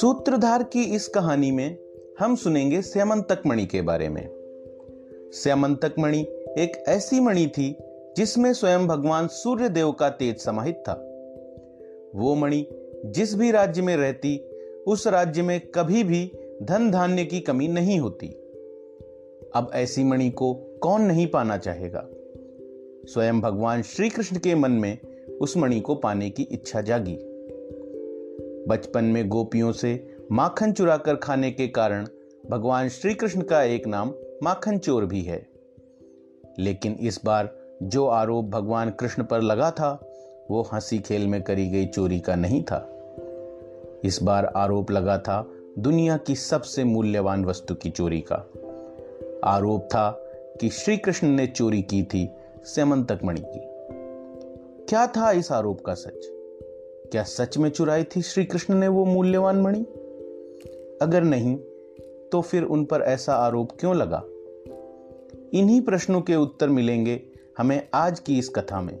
सूत्रधार की इस कहानी में हम सुनेंगे स्यमंतक मणि के बारे में। स्यमंतक मणि एक ऐसी मणि थी जिसमें स्वयं भगवान सूर्य देव का तेज समाहित था। वो मणि जिस भी राज्य में रहती, उस राज्य में कभी भी धन धान्य की कमी नहीं होती। अब ऐसी मणि को कौन नहीं पाना चाहेगा? स्वयं भगवान श्री कृष्ण के मन में उस मणि को पाने की इच्छा जागी। बचपन में गोपियों से माखन चुरा कर खाने के कारण भगवान श्री कृष्ण का एक नाम माखन चोर भी है। लेकिन इस बार जो आरोप भगवान कृष्ण पर लगा था, वो हँसी खेल में करी गई चोरी का नहीं था। इस बार आरोप लगा था दुनिया की सबसे मूल्यवान वस्तु की चोरी का। आरोप था कि श्री कृष्ण ने चोरी की थी मणि की। क्या था इस आरोप का सच? क्या सच में चुराई थी श्री कृष्ण ने वो मूल्यवान मणि? अगर नहीं तो फिर उन पर ऐसा आरोप क्यों लगा? इन्हीं प्रश्नों के उत्तर मिलेंगे हमें आज की इस कथा में।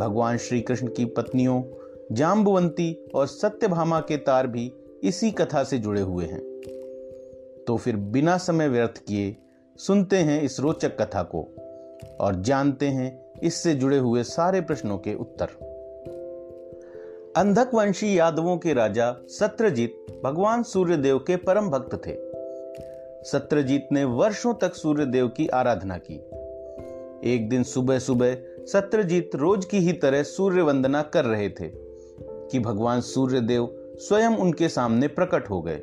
भगवान श्री कृष्ण की पत्नियों जाम्बवंती और सत्यभामा के तार भी इसी कथा से जुड़े हुए हैं। तो फिर बिना समय व्यर्थ किए सुनते हैं इस रोचक कथा को और जानते हैं इससे जुड़े हुए सारे प्रश्नों के उत्तर। अंधक वंशी यादवों के राजा सत्रजीत भगवान सूर्यदेव के परम भक्त थे। सत्रजीत ने वर्षों तक सूर्यदेव की आराधना की। एक दिन सुबह सुबह सत्रजीत रोज की ही तरह सूर्य वंदना कर रहे थे कि भगवान सूर्यदेव स्वयं उनके सामने प्रकट हो गए।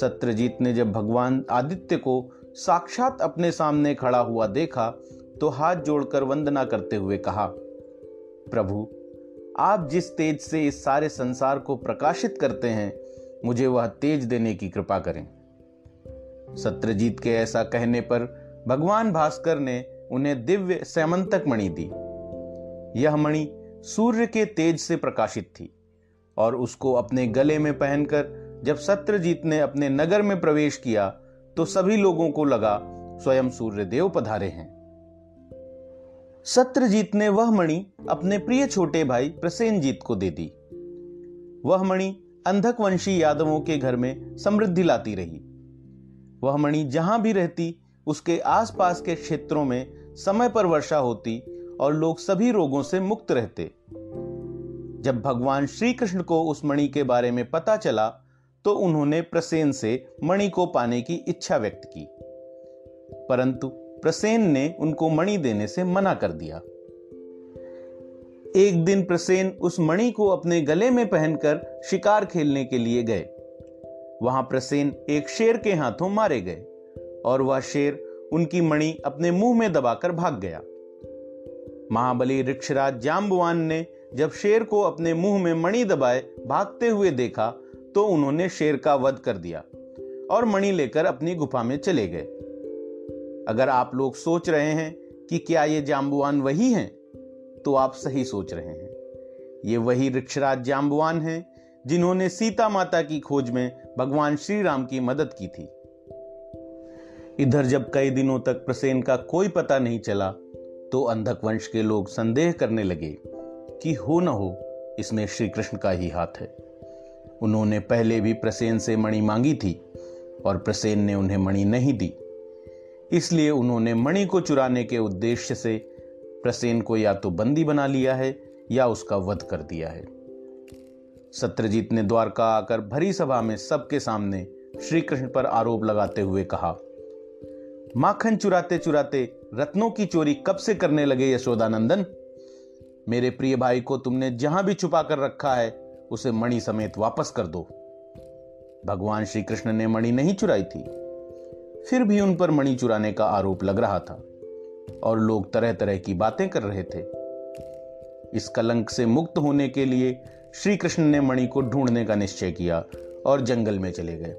सत्रजीत ने जब भगवान आदित्य को साक्षात अपने सामने खड़ा हुआ देखा तो हाथ जोड़कर वंदना करते हुए कहा, प्रभु आप जिस तेज से इस सारे संसार को प्रकाशित करते हैं, मुझे वह तेज देने की कृपा करें। सत्यजीत के ऐसा कहने पर भगवान भास्कर ने उन्हें दिव्य सैमंतक मणि दी। यह मणि सूर्य के तेज से प्रकाशित थी और उसको अपने गले में पहनकर जब सत्यजीत ने अपने नगर में प्रवेश किया तो सभी लोगों को लगा, स्वयं सूर्यदेव पधारे हैं। सत्रजीत ने वह मणि अपने प्रिय छोटे भाई प्रसेनजीत को दे दी। वह मणि अंधक वंशी यादवों के घर में समृद्धि लाती रही। वह मणि जहाँ भी रहती, उसके आसपास के क्षेत्रों में समय पर वर्षा होती और लोग सभी रोगों से मुक्त रहते। जब भगवान श्री कृष्ण को उस मणि के बारे में पता चला तो उन्होंने प्रसेन से मणि को पाने की इच्छा व्यक्त की। परंतु प्रसेन ने उनको मणि देने से मना कर दिया। एक दिन प्रसेन उस मणि को अपने गले में पहनकर शिकार खेलने के लिए गए। वहाँ प्रसेन एक शेर के हाथों मारे गए और वह शेर उनकी मणि अपने मुँह में दबाकर भाग गया। महाबली ऋक्षराज जाम्बवान ने जब शेर को अपने मुँह में मणि दबाए भागते हुए देखा तो उन्होंने शेर का वध कर दिया और मणि लेकर अपनी गुफा में चले गए। अगर आप लोग सोच रहे हैं कि क्या ये जाम्बुआन वही हैं तो आप सही सोच रहे हैं। ये वही ऋक्षराज जाम्बुआन हैं, जिन्होंने सीता माता की खोज में भगवान श्री राम की मदद की थी। इधर जब कई दिनों तक प्रसेन का कोई पता नहीं चला तो अंधक वंश के लोग संदेह करने लगे कि हो न हो, इसमें श्री कृष्ण का ही हाथ है। उन्होंने पहले भी प्रसेन से मणि मांगी थी, और प्रसेन ने उन्हें मणि नहीं दी। इसलिए उन्होंने मणि को चुराने के उद्देश्य से प्रसेन को या तो बंदी बना लिया है या उसका वध कर दिया है। सत्यजीत ने द्वारका आकर भरी सभा में सबके सामने श्री कृष्ण पर आरोप लगाते हुए कहा, माखन चुराते चुराते रत्नों की चोरी कब से करने लगे यशोदानंदन? मेरे प्रिय भाई को तुमने जहाँ भी छुपा कर रखा है, उसे मणि समेत वापस कर दो। भगवान श्री कृष्ण ने मणि नहीं चुराई थी। फिर भी उन पर मणि चुराने का आरोप लग रहा था और लोग तरह तरह की बातें कर रहे थे। इस कलंक से मुक्त होने के लिए श्री कृष्ण ने मणि को ढूँढने का निश्चय किया और जंगल में चले गए।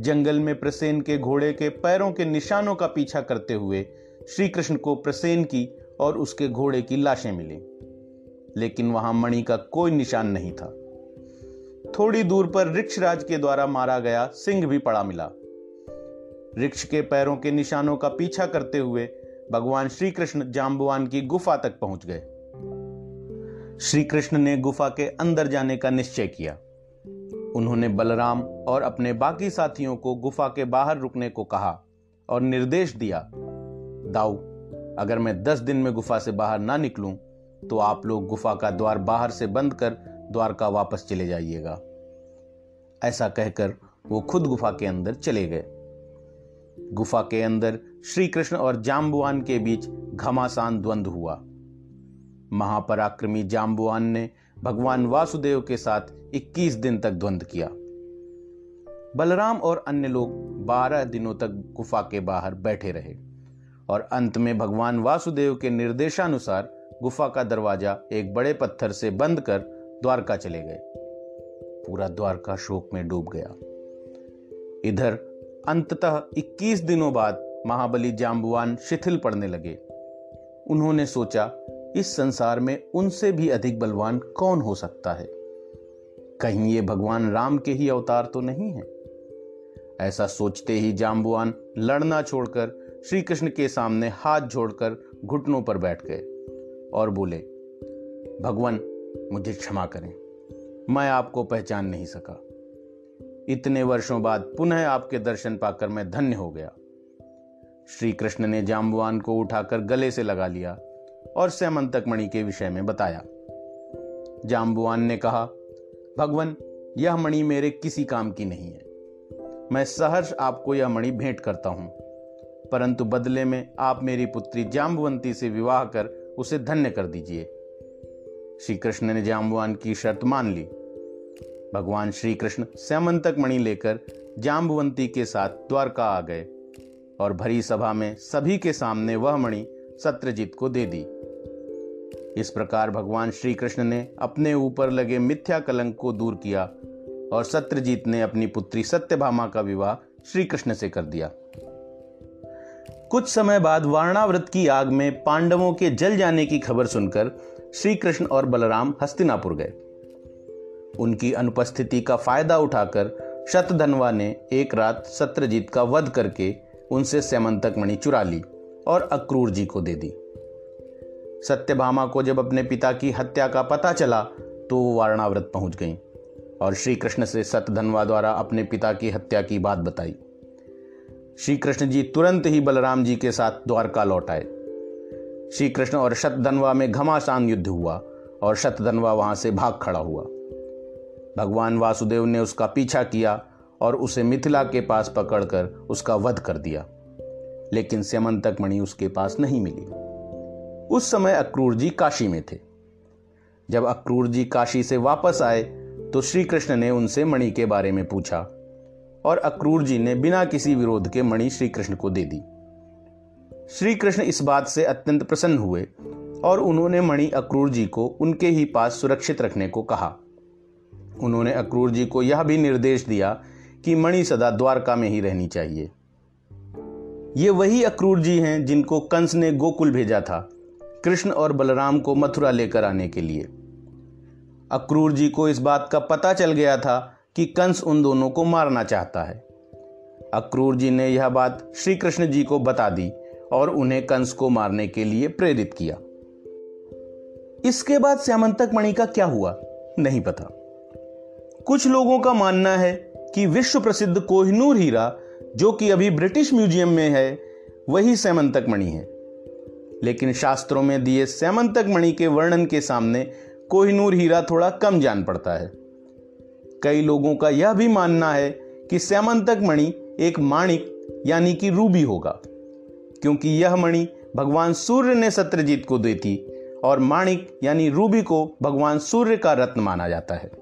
जंगल में प्रसेन के घोड़े के पैरों के निशानों का पीछा करते हुए श्री कृष्ण को प्रसेन की और उसके घोड़े की लाशें मिली। लेकिन वहाँ मणि का कोई निशान नहीं था। थोड़ी दूर पर ऋक्षराज के द्वारा मारा गया सिंह भी पड़ा मिला। ऋक्ष के पैरों के निशानों का पीछा करते हुए भगवान श्री कृष्ण जाम्बुआन की गुफा तक पहुँच गए। श्री कृष्ण ने गुफा के अंदर जाने का निश्चय किया। उन्होंने बलराम और अपने बाकी साथियों को गुफा के बाहर रुकने को कहा और निर्देश दिया, दाऊ, अगर मैं दस दिन में गुफा से बाहर ना निकलूं तो आप लोग गुफा का द्वार बाहर से बंद कर द्वारका वापस चले जाइएगा। ऐसा कहकर वो खुद गुफा के अंदर चले गए। गुफा के अंदर श्री कृष्ण और जाम्बुआन के बीच घमासान द्वंद्व हुआ। महापराक्रमी जाम्बुआन ने भगवान वासुदेव के साथ 21 दिन तक द्वंद्व किया। बलराम और अन्य लोग 12 दिनों तक गुफा के बाहर बैठे रहे और अंत में भगवान वासुदेव के निर्देशानुसार गुफा का दरवाज़ा एक बड़े पत्थर से बंद कर द्वारका चले गए। पूरा द्वारका शोक में डूब गया। इधर अंततः 21 दिनों बाद महाबली जाम्बुआन शिथिल पड़ने लगे। उन्होंने सोचा, इस संसार में उनसे भी अधिक बलवान कौन हो सकता है? कहीं ये भगवान राम के ही अवतार तो नहीं है? ऐसा सोचते ही जाम्बुआन लड़ना छोड़कर श्री कृष्ण के सामने हाथ जोड़कर घुटनों पर बैठ गए और बोले, भगवान, मुझे क्षमा करें। मैं आपको पहचान नहीं सका। इतने वर्षों बाद पुनः आपके दर्शन पाकर मैं धन्य हो गया। श्री कृष्ण ने जाम्बुआन को उठाकर गले से लगा लिया और सैमंतक मणि के विषय में बताया। जाम्बुआन ने कहा, भगवान, यह मणि मेरे किसी काम की नहीं है। मैं सहर्ष आपको यह मणि भेंट करता हूँ। परंतु बदले में आप मेरी पुत्री जाम्बुवंती से विवाह कर उसे धन्य कर दीजिए। श्री कृष्ण ने जाम्बुआन की शर्त मान ली। भगवान श्री कृष्ण सैमंतक मणि लेकर जाम्बवंती के साथ द्वारका आ गए और भरी सभा में सभी के सामने वह मणि सत्यजीत को दे दी। इस प्रकार भगवान श्री कृष्ण ने अपने ऊपर लगे मिथ्या कलंक को दूर किया और सत्यजीत ने अपनी पुत्री सत्यभामा का विवाह श्री कृष्ण से कर दिया। कुछ समय बाद वारणाव्रत की आग में पांडवों के जल जाने की खबर सुनकर श्री कृष्ण और बलराम हस्तिनापुर गए। उनकी अनुपस्थिति का फ़ायदा उठाकर शतधनवा ने एक रात सत्रजीत का वध करके उनसे सेमंतक मणि चुरा ली और अक्रूर जी को दे दी। सत्यभामा को जब अपने पिता की हत्या का पता चला तो वो वारणाव्रत पहुँच गई और श्री कृष्ण से सतधनवा द्वारा अपने पिता की हत्या की बात बताई। श्री कृष्ण जी तुरंत ही बलराम जी के साथ द्वारका लौट आए। श्री कृष्ण और शतधनवा में घमासान युद्ध हुआ और शतधनवा वहाँ से भाग खड़ा हुआ। भगवान वासुदेव ने उसका पीछा किया और उसे मिथिला के पास पकड़कर उसका वध कर दिया। लेकिन सेमंतक मणि उसके पास नहीं मिली। उस समय अक्रूर जी काशी में थे। जब अक्रूर जी काशी से वापस आए तो श्री कृष्ण ने उनसे मणि के बारे में पूछा और अक्रूर जी ने बिना किसी विरोध के मणि श्री कृष्ण को दे दी। श्री कृष्ण इस बात से अत्यंत प्रसन्न हुए और उन्होंने मणि अक्रूर जी को उनके ही पास सुरक्षित रखने को कहा। उन्होंने अक्रूर जी को यह भी निर्देश दिया कि मणि सदा द्वारका में ही रहनी चाहिए। ये वही अक्रूर जी हैं जिनको कंस ने गोकुल भेजा था, कृष्ण और बलराम को मथुरा लेकर आने के लिए। अक्रूर जी को इस बात का पता चल गया था कि कंस उन दोनों को मारना चाहता है। अक्रूर जी ने यह बात श्री कृष्ण जी को बता दी और उन्हें कंस को मारने के लिए प्रेरित किया। इसके बाद श्यामंतक मणि का क्या हुआ, नहीं पता। कुछ लोगों का मानना है कि विश्व प्रसिद्ध कोहिनूर हीरा, जो कि अभी ब्रिटिश म्यूज़ियम में है, वही सैमंतक मणि है। लेकिन शास्त्रों में दिए सैमंतक मणि के वर्णन के सामने कोहिनूर हीरा थोड़ा कम जान पड़ता है। कई लोगों का यह भी मानना है कि सैमंतक मणि एक माणिक, यानी कि रूबी होगा, क्योंकि यह मणि भगवान सूर्य ने सत्यजीत को दी थी, और माणिक, यानी रूबी को भगवान सूर्य का रत्न माना जाता है।